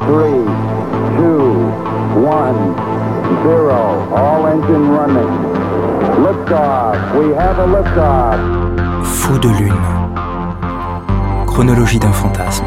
three, two, one, zero. All engine running. Liftoff. We have a liftoff. Fou de lune. Chronologie d'un fantasme.